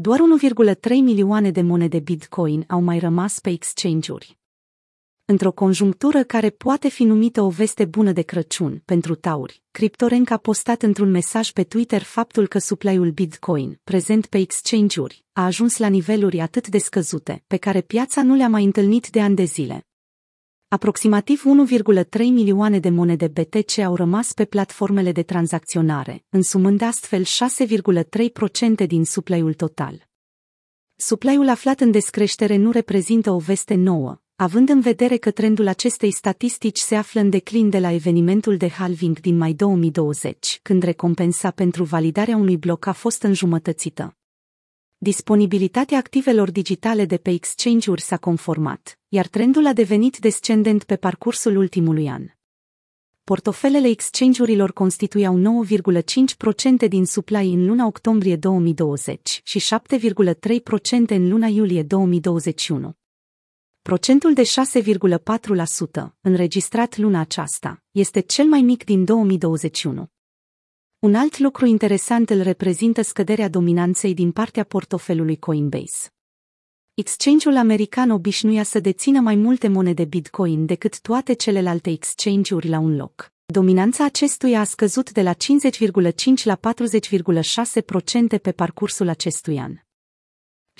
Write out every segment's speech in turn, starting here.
Doar 1,3 milioane de monede Bitcoin au mai rămas pe exchange-uri. Într-o conjunctură care poate fi numită o veste bună de Crăciun pentru tauri, CryptoRank a postat într-un mesaj pe Twitter faptul că supply-ul Bitcoin, prezent pe exchange-uri, a ajuns la niveluri atât de scăzute, pe care piața nu le-a mai întâlnit de ani de zile. Aproximativ 1,3 milioane de monede BTC au rămas pe platformele de tranzacționare, însumând astfel 6,3% din supply-ul total. Supply-ul aflat în descreștere nu reprezintă o veste nouă, având în vedere că trendul acestei statistici se află în declin de la evenimentul de halving din mai 2020, când recompensa pentru validarea unui bloc a fost înjumătățită. Disponibilitatea activelor digitale de pe exchange-uri s-a conformat, iar trendul a devenit descendent pe parcursul ultimului an. Portofelele exchange-urilor constituiau 9,5% din supply în luna octombrie 2020 și 7,3% în luna iulie 2021. Procentul de 6,4%, înregistrat luna aceasta, este cel mai mic din 2021. Un alt lucru interesant îl reprezintă scăderea dominanței din partea portofelului Coinbase. Exchange-ul american obișnuia să dețină mai multe monede Bitcoin decât toate celelalte exchange-uri la un loc. Dominanța acestuia a scăzut de la 50,5 la 40,6% pe parcursul acestui an.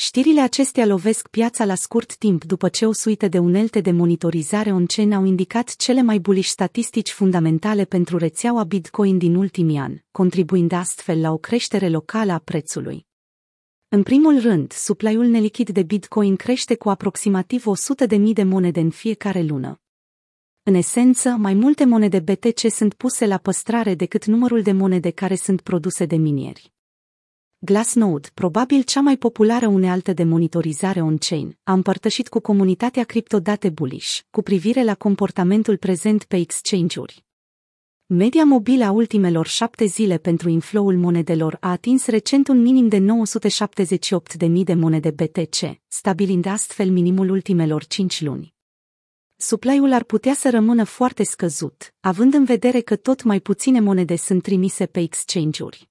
Știrile acestea lovesc piața la scurt timp după ce o suită de unelte de monitorizare on-chain au indicat cele mai buliși statistici fundamentale pentru rețeaua Bitcoin din ultimii ani, contribuind astfel la o creștere locală a prețului. În primul rând, supply-ul nelichid de Bitcoin crește cu aproximativ 100.000 de monede în fiecare lună. În esență, mai multe monede BTC sunt puse la păstrare decât numărul de monede care sunt produse de minieri. Glassnode, probabil cea mai populară unealtă de monitorizare on-chain, a împărtășit cu comunitatea criptodate bullish cu privire la comportamentul prezent pe exchange-uri. Media mobilă a ultimelor șapte zile pentru inflow-ul monedelor a atins recent un minim de 978.000 de monede BTC, stabilind astfel minimul ultimelor 5 luni. Supply-ul ar putea să rămână foarte scăzut, având în vedere că tot mai puține monede sunt trimise pe exchange-uri.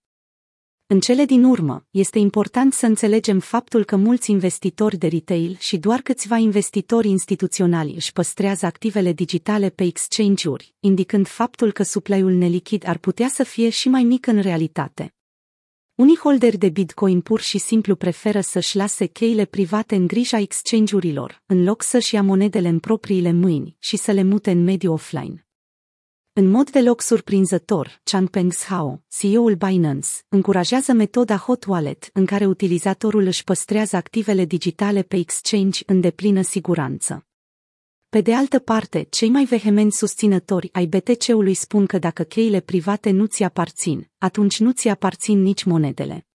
În cele din urmă, este important să înțelegem faptul că mulți investitori de retail și doar câțiva investitori instituționali își păstrează activele digitale pe exchange-uri, indicând faptul că supply-ul nelichid ar putea să fie și mai mic în realitate. Unii holderi de Bitcoin pur și simplu preferă să-și lase cheile private în grija exchange-urilor, în loc să-și ia monedele în propriile mâini și să le mute în mediul offline. În mod deloc surprinzător, Changpeng Zhao, CEO-ul Binance, încurajează metoda Hot Wallet, în care utilizatorul își păstrează activele digitale pe exchange în deplină siguranță. Pe de altă parte, cei mai vehemenți susținători ai BTC-ului spun că dacă cheile private nu ți aparțin, atunci nu ți aparțin nici monedele.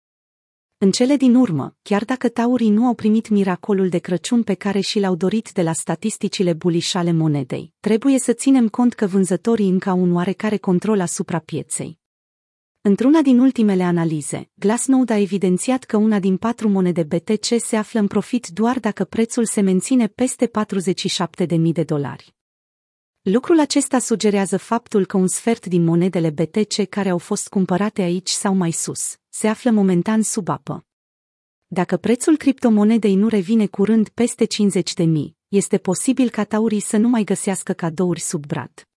În cele din urmă, chiar dacă taurii nu au primit miracolul de Crăciun pe care și l-au dorit de la statisticile bulișale monedei, trebuie să ținem cont că vânzătorii încă au un oarecare control asupra pieței. Într-una din ultimele analize, Glassnode a evidențiat că una din patru monede BTC se află în profit doar dacă prețul se menține peste 47.000 de dolari. Lucrul acesta sugerează faptul că un sfert din monedele BTC care au fost cumpărate aici sau mai sus, se află momentan sub apă. Dacă prețul criptomonedei nu revine curând peste 50 de mii, este posibil ca taurii să nu mai găsească cadouri sub brad.